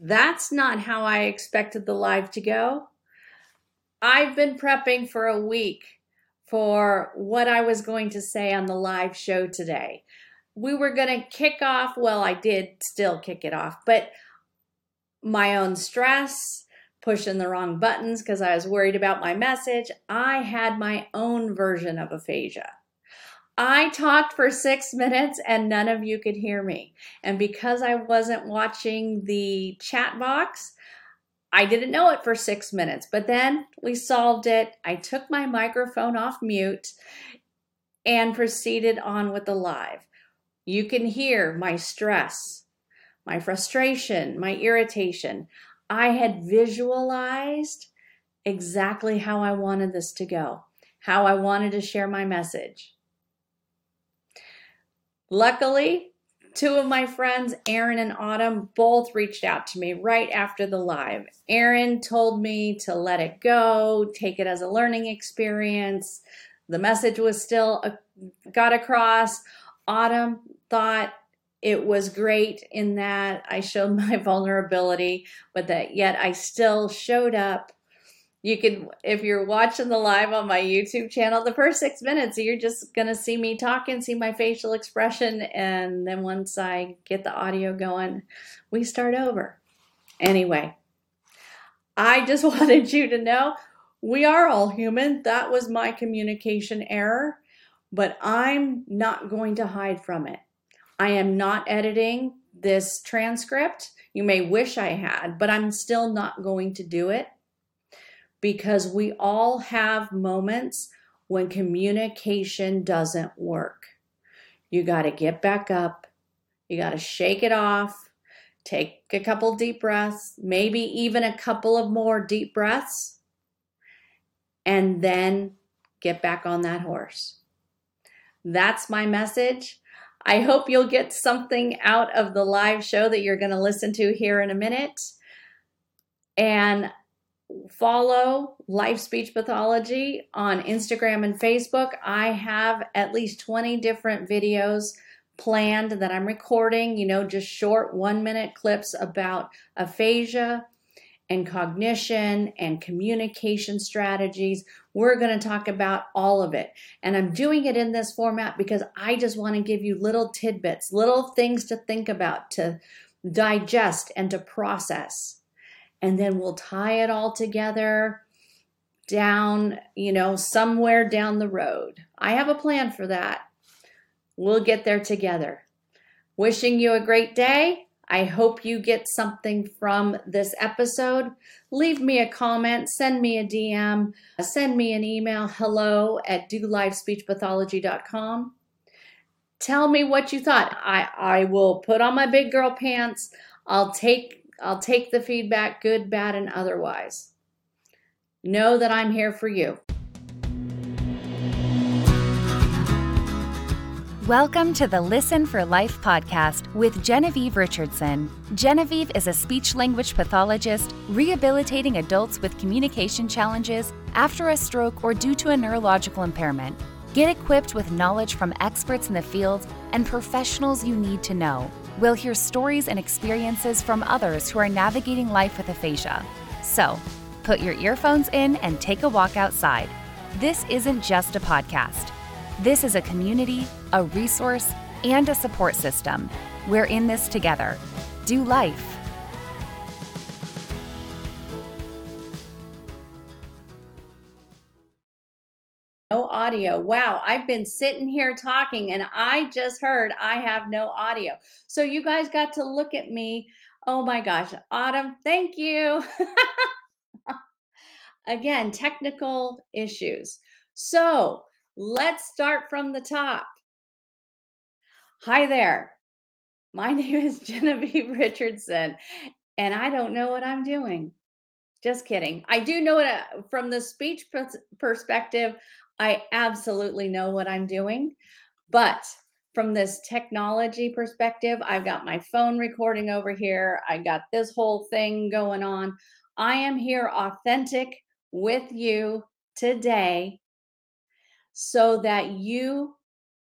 that's not how I expected the live to go. I've been prepping for a week for what I was going to say on the live show today. We were going to kick off, well, I did still kick it off, but my own stress, pushing the wrong buttons because I was worried about my message. I had my own version of aphasia. I talked for six minutes and none of you could hear me. And because I wasn't watching the chat box, I didn't know it for six minutes. But then we solved it. I took my microphone off mute and proceeded on with the live. You can hear my stress, my frustration, my irritation. I had visualized exactly how I wanted this to go, how I wanted to share my message. Luckily, two of my friends, Aaron and Autumn, both reached out to me right after the live. Aaron told me to let it go, take it as a learning experience. The message was still uh, got across. Autumn thought it was great in that I showed my vulnerability, but that yet I still showed up you can if you're watching the live on my youtube channel the first six minutes you're just gonna see me talking see my facial expression and then once i get the audio going we start over. Anyway i just wanted you to know we are all human. That was my communication error but i'm not going to hide from it. I am not editing this transcript. You may wish i had but i'm still not going to do it because we all have moments when communication doesn't work. You got to get back up, you got to shake it off, take a couple deep breaths, maybe even a couple of more deep breaths, and then get back on that horse. That's my message. I hope you'll get something out of the live show that you're going to listen to here in a minute. And follow Life Speech Pathology on Instagram and Facebook. I have at least 20 different videos planned that I'm recording, you know, just short one minute clips about aphasia and cognition and communication strategies. We're going to talk about all of it. And I'm doing it in this format because I just want to give you little tidbits, little things to think about, to digest, and to process and then we'll tie it all together down, you know, somewhere down the road. I have a plan for that. We'll get there together. Wishing you a great day. I hope you get something from this episode. Leave me a comment, send me a DM, send me an email hello at dolivespeechpathology.com. Tell me what you thought. I, I will put on my big girl pants. I'll take I'll take the feedback, good, bad, and otherwise. Know that I'm here for you. Welcome to the Listen for Life podcast with Genevieve Richardson. Genevieve is a speech language pathologist rehabilitating adults with communication challenges after a stroke or due to a neurological impairment. Get equipped with knowledge from experts in the field and professionals you need to know We'll hear stories and experiences from others who are navigating life with aphasia. So, put your earphones in and take a walk outside. This isn't just a podcast. This is a community, a resource, and a support system. We're in this together. Do life No audio. Wow, I've been sitting here talking and I just heard I have no audio. So you guys got to look at me. Oh my gosh, Autumn, thank you. Again, technical issues. So let's start from the top. Hi there. My name is Genevieve Richardson, and I don't know what I'm doing. Just kidding. I do know it uh, from the speech perspective. I absolutely know what I'm doing. But from this technology perspective, I've got my phone recording over here. I got this whole thing going on. I am here authentic with you today so that you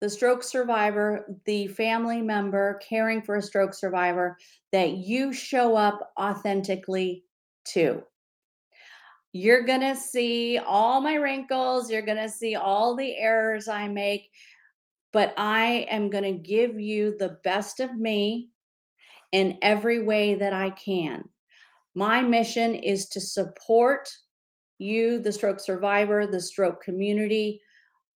the stroke survivor, the family member caring for a stroke survivor that you show up authentically to. You're going to see all my wrinkles, you're going to see all the errors I make, but I am going to give you the best of me in every way that I can. My mission is to support you, the stroke survivor, the stroke community,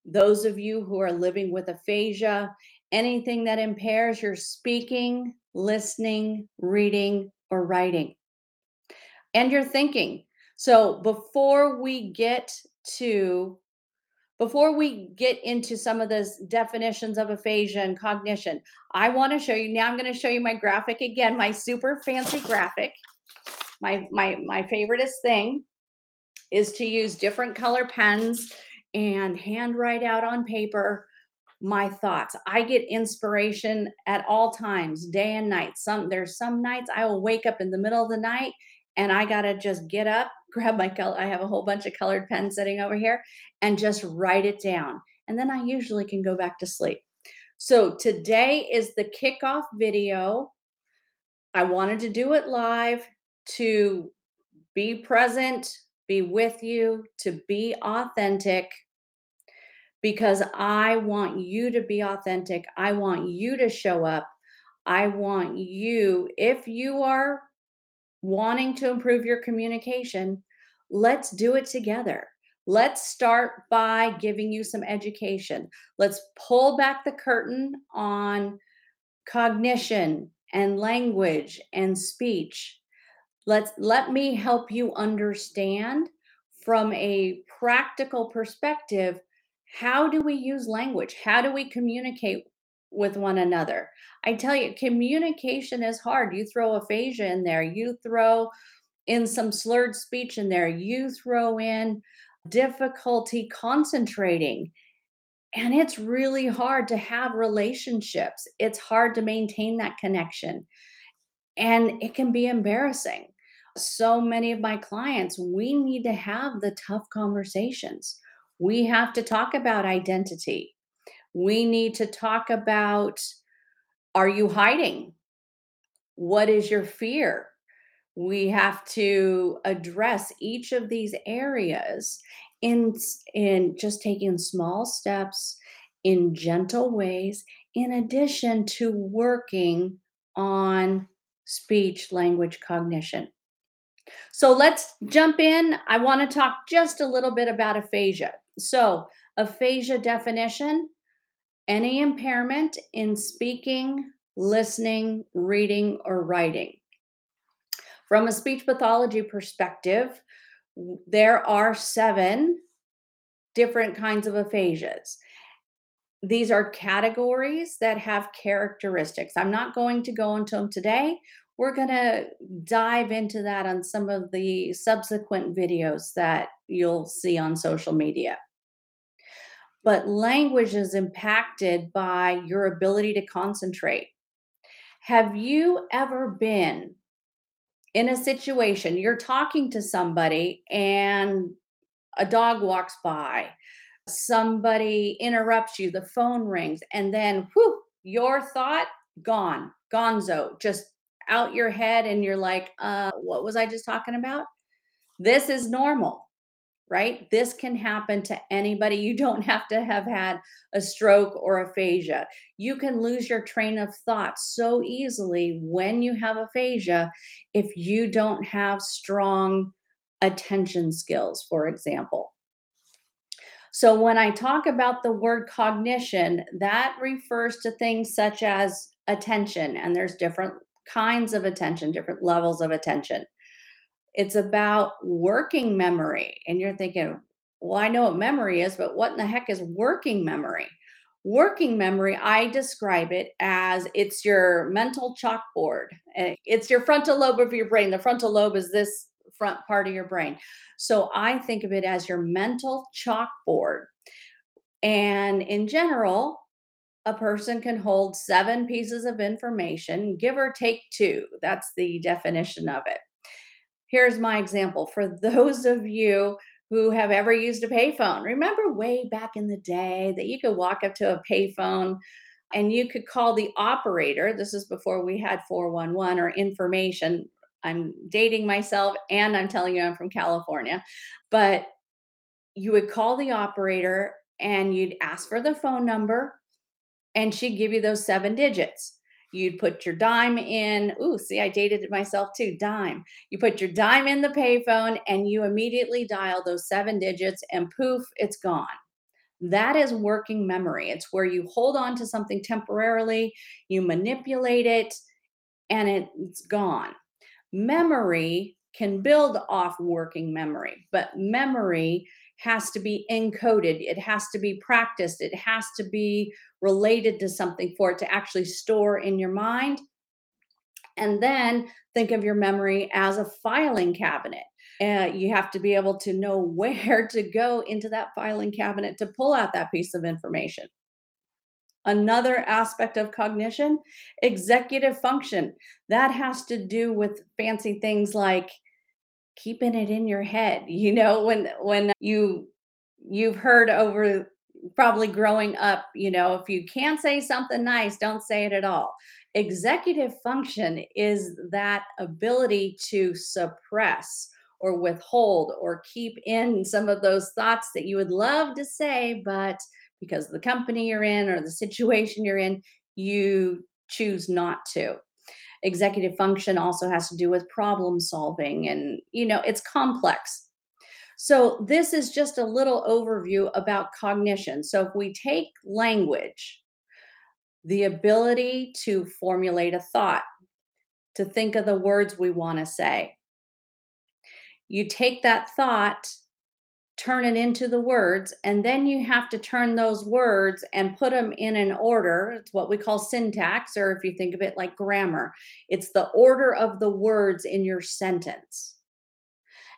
those of you who are living with aphasia, anything that impairs your speaking, listening, reading, or writing, and your thinking. So before we get to before we get into some of the definitions of aphasia and cognition, I want to show you now I'm going to show you my graphic again, my super fancy graphic. My my my favoriteest thing is to use different color pens and handwrite out on paper my thoughts. I get inspiration at all times, day and night. Some there's some nights I will wake up in the middle of the night and I got to just get up, grab my color I have a whole bunch of colored pens sitting over here and just write it down. And then I usually can go back to sleep. So today is the kickoff video. I wanted to do it live to be present, be with you, to be authentic because I want you to be authentic. I want you to show up. I want you, if you are wanting to improve your communication, let's do it together. Let's start by giving you some education. Let's pull back the curtain on cognition and language and speech. Let's let me help you understand from a practical perspective how do we use language? How do we communicate with one another? I tell you, communication is hard. You throw aphasia in there, you throw in some slurred speech in there, you throw in difficulty concentrating. And it's really hard to have relationships. It's hard to maintain that connection. And it can be embarrassing. So many of my clients, we need to have the tough conversations we have to talk about identity. We need to talk about are you hiding? What is your fear? We have to address each of these areas in, in just taking small steps in gentle ways, in addition to working on speech language cognition. So let's jump in. I want to talk just a little bit about aphasia. So, aphasia definition any impairment in speaking, listening, reading, or writing. From a speech pathology perspective, there are seven different kinds of aphasias. These are categories that have characteristics. I'm not going to go into them today. We're going to dive into that on some of the subsequent videos that you'll see on social media. But language is impacted by your ability to concentrate. Have you ever been in a situation you're talking to somebody and a dog walks by, somebody interrupts you, the phone rings, and then whew, your thought gone, gonzo, just out your head, and you're like, uh, what was I just talking about? This is normal right? This can happen to anybody. You don't have to have had a stroke or aphasia. You can lose your train of thought so easily when you have aphasia if you don't have strong attention skills, for example. So, when I talk about the word cognition, that refers to things such as attention, and there's different kinds of attention, different levels of attention. It's about working memory. And you're thinking, well, I know what memory is, but what in the heck is working memory? Working memory, I describe it as it's your mental chalkboard. Eh, it's your frontal lobe of your brain. The frontal lobe is this front part of your brain. So I think of it as your mental chalkboard. And in general, a person can hold seven pieces of information, give or take two. That's the definition of it. Here's my example for those of you who have ever used a payphone. Remember way back in the day that you could walk up to a payphone and you could call the operator. This is before we had 411 or information. I'm dating myself and I'm telling you I'm from California. But you would call the operator and you'd ask for the phone number and she'd give you those seven digits. You'd put your dime in. Ooh, see, I dated it myself too. Dime. You put your dime in the payphone and you immediately dial those seven digits and poof, it's gone. That is working memory. It's where you hold on to something temporarily, you manipulate it, and it's gone. Memory can build off working memory, but memory has to be encoded, it has to be practiced, it has to be related to something for it to actually store in your mind. And then think of your memory as a filing cabinet. Uh, you have to be able to know where to go into that filing cabinet to pull out that piece of information. Another aspect of cognition, executive function. That has to do with fancy things like keeping it in your head. You know, when when you you've heard over probably growing up, you know, if you can't say something nice, don't say it at all. Executive function is that ability to suppress or withhold or keep in some of those thoughts that you would love to say, but because of the company you're in or the situation you're in, you choose not to executive function also has to do with problem solving and you know it's complex. So this is just a little overview about cognition. So if we take language the ability to formulate a thought to think of the words we want to say. You take that thought turn it into the words and then you have to turn those words and put them in an order. It's what we call syntax or if you think of it like grammar it's the order of the words in your sentence.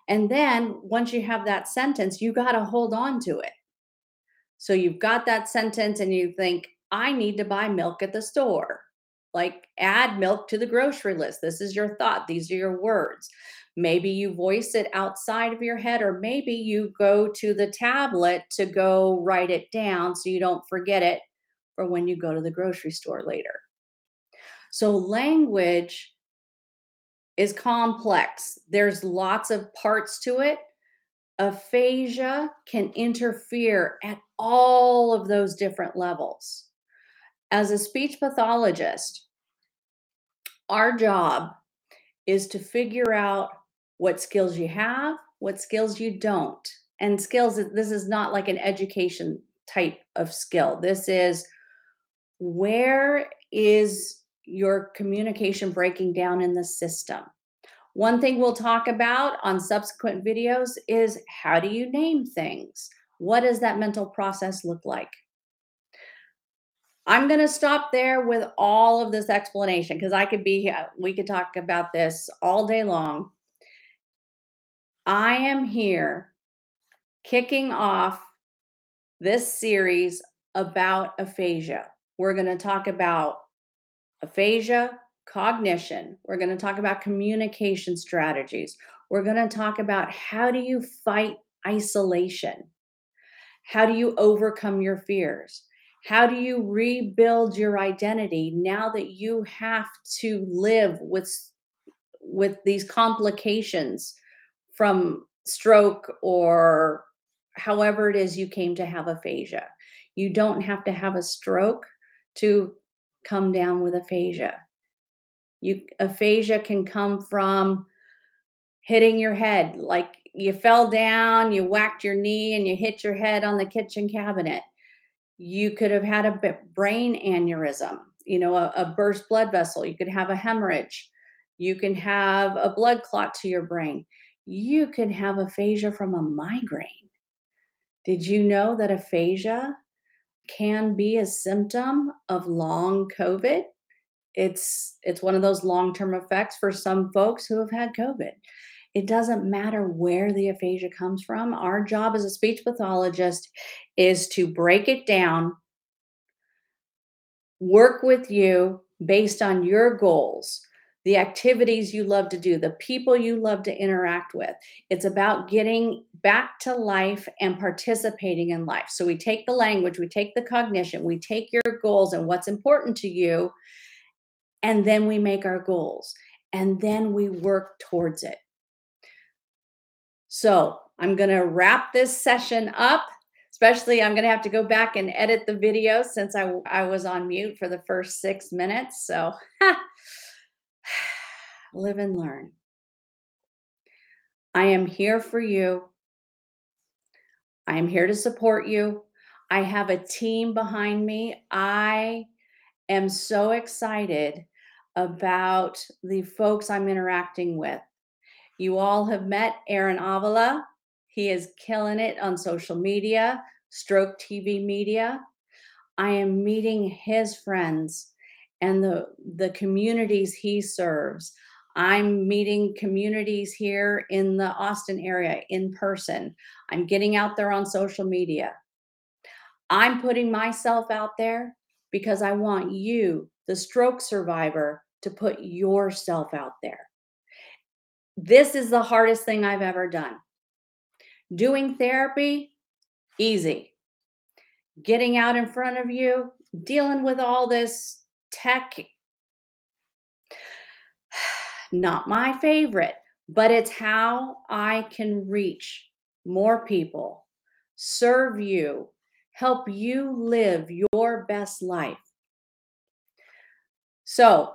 And then once you have that sentence you got to hold on to it. So you've got that sentence and you think i need to buy milk at the store. Like add milk to the grocery list. This is your thought. These are your words Maybe you voice it outside of your head, or maybe you go to the tablet to go write it down so you don't forget it for when you go to the grocery store later. So, language is complex, there's lots of parts to it. Aphasia can interfere at all of those different levels. As a speech pathologist, our job is to figure out what skills you have, what skills you don't. And skills, this is not like an education type of skill. This is where is your communication breaking down in the system? One thing we'll talk about on subsequent videos is how do you name things? What does that mental process look like? I'm going to stop there with all of this explanation because I could be, we could talk about this all day long. I am here kicking off this series about aphasia. We're going to talk about aphasia, cognition. We're going to talk about communication strategies. We're going to talk about how do you fight isolation? How do you overcome your fears? How do you rebuild your identity now that you have to live with with these complications from stroke or however it is you came to have aphasia. You don't have to have a stroke to come down with aphasia. You aphasia can come from hitting your head like you fell down, you whacked your knee and you hit your head on the kitchen cabinet. You could have had a brain aneurysm, you know, a, a burst blood vessel. You could have a hemorrhage. You can have a blood clot to your brain you could have aphasia from a migraine. Did you know that aphasia can be a symptom of long COVID? It's it's one of those long-term effects for some folks who have had COVID. It doesn't matter where the aphasia comes from. Our job as a speech pathologist is to break it down, work with you based on your goals the activities you love to do, the people you love to interact with. It's about getting back to life and participating in life. So we take the language, we take the cognition, we take your goals and what's important to you, and then we make our goals and then we work towards it. So I'm going to wrap this session up. Especially, I'm going to have to go back and edit the video since I, I was on mute for the first six minutes. So, live and learn. I am here for you. I am here to support you. I have a team behind me. I am so excited about the folks I'm interacting with. You all have met Aaron Avila. He is killing it on social media, Stroke TV Media. I am meeting his friends and the, the communities he serves. I'm meeting communities here in the Austin area in person. I'm getting out there on social media. I'm putting myself out there because I want you, the stroke survivor, to put yourself out there. This is the hardest thing I've ever done. Doing therapy, easy. Getting out in front of you, dealing with all this tech not my favorite, but it's how I can reach more people, serve you, help you live your best life. So,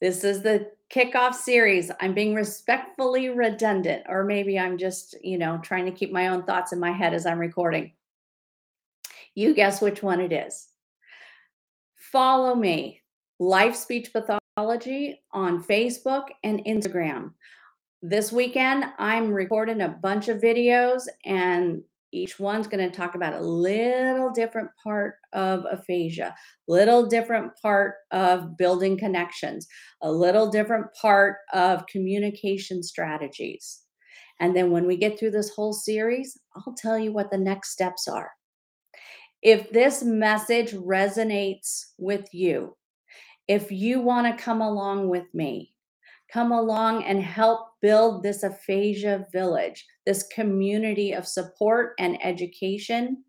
this is the kickoff series. I'm being respectfully redundant, or maybe I'm just, you know, trying to keep my own thoughts in my head as I'm recording. You guess which one it is. Follow me, Life Speech Pathology on Facebook and Instagram. This weekend, I'm recording a bunch of videos, and each one's going to talk about a little different part of aphasia, little different part of building connections, a little different part of communication strategies. And then when we get through this whole series, I'll tell you what the next steps are. If this message resonates with you, if you want to come along with me, come along and help build this aphasia village, this community of support and education.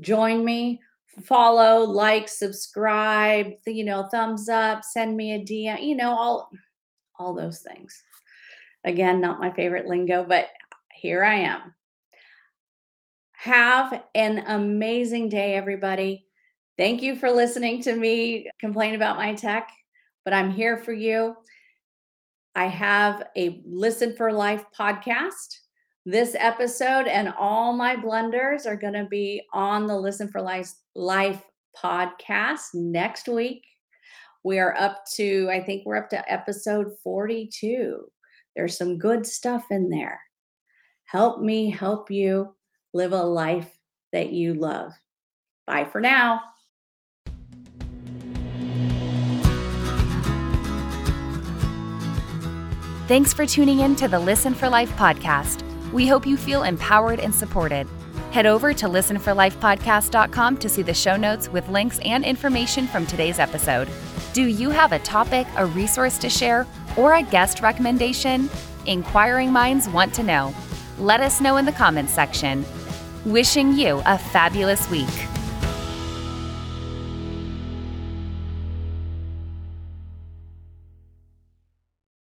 Join me, follow, like, subscribe, you know, thumbs up, send me a DM, you know, all all those things. Again, not my favorite lingo, but here I am. Have an amazing day, everybody. Thank you for listening to me complain about my tech, but I'm here for you. I have a Listen for Life podcast. This episode and all my blunders are going to be on the Listen for Life, Life podcast next week. We are up to, I think we're up to episode 42. There's some good stuff in there. Help me help you live a life that you love. Bye for now. Thanks for tuning in to the Listen for Life podcast. We hope you feel empowered and supported. Head over to listenforlifepodcast.com to see the show notes with links and information from today's episode. Do you have a topic, a resource to share, or a guest recommendation? Inquiring minds want to know. Let us know in the comments section. Wishing you a fabulous week.